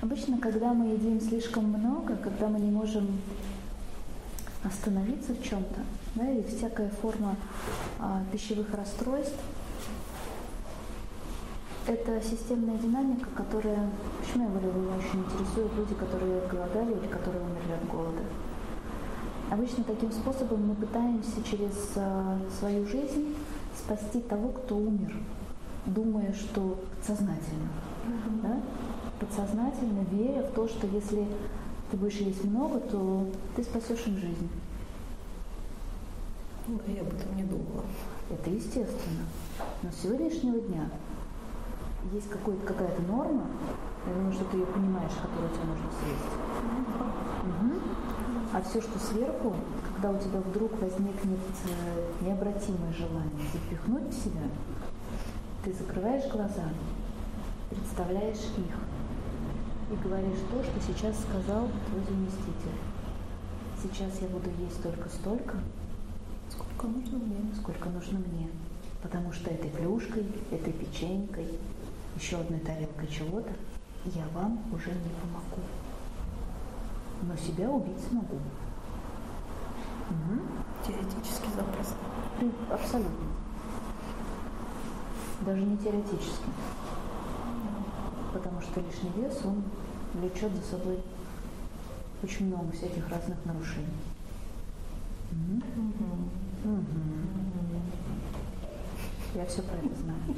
Обычно, когда мы едим слишком много, когда мы не можем остановиться в чем-то, да, и всякая форма а, пищевых расстройств, это системная динамика, которая, почему я говорю, меня очень интересуют люди, которые голодали или которые умерли от голода. Обычно таким способом мы пытаемся через а, свою жизнь спасти того, кто умер, думая, что сознательно. Mm-hmm. Да? Подсознательно, веря в то, что если ты будешь есть много, то ты спасешь им жизнь. Ну, я об этом не думала. Это естественно. Но с сегодняшнего дня есть какая-то норма, я думаю, что ты ее понимаешь, которую тебе нужно съесть. Угу. А все, что сверху, когда у тебя вдруг возникнет э, необратимое желание запихнуть в себя, ты закрываешь глаза, представляешь их и говоришь то, что сейчас сказал твой заместитель. Сейчас я буду есть только столько, сколько нужно мне, сколько нужно мне. Потому что этой плюшкой, этой печенькой, еще одной тарелкой чего-то я вам уже не помогу. Но себя убить смогу. Угу. Теоретически запросто. Абсолютно. Даже не теоретически. Потому что лишний вес, он влечет за собой очень много всяких разных нарушений. Угу. Угу. Угу. Я все про это знаю.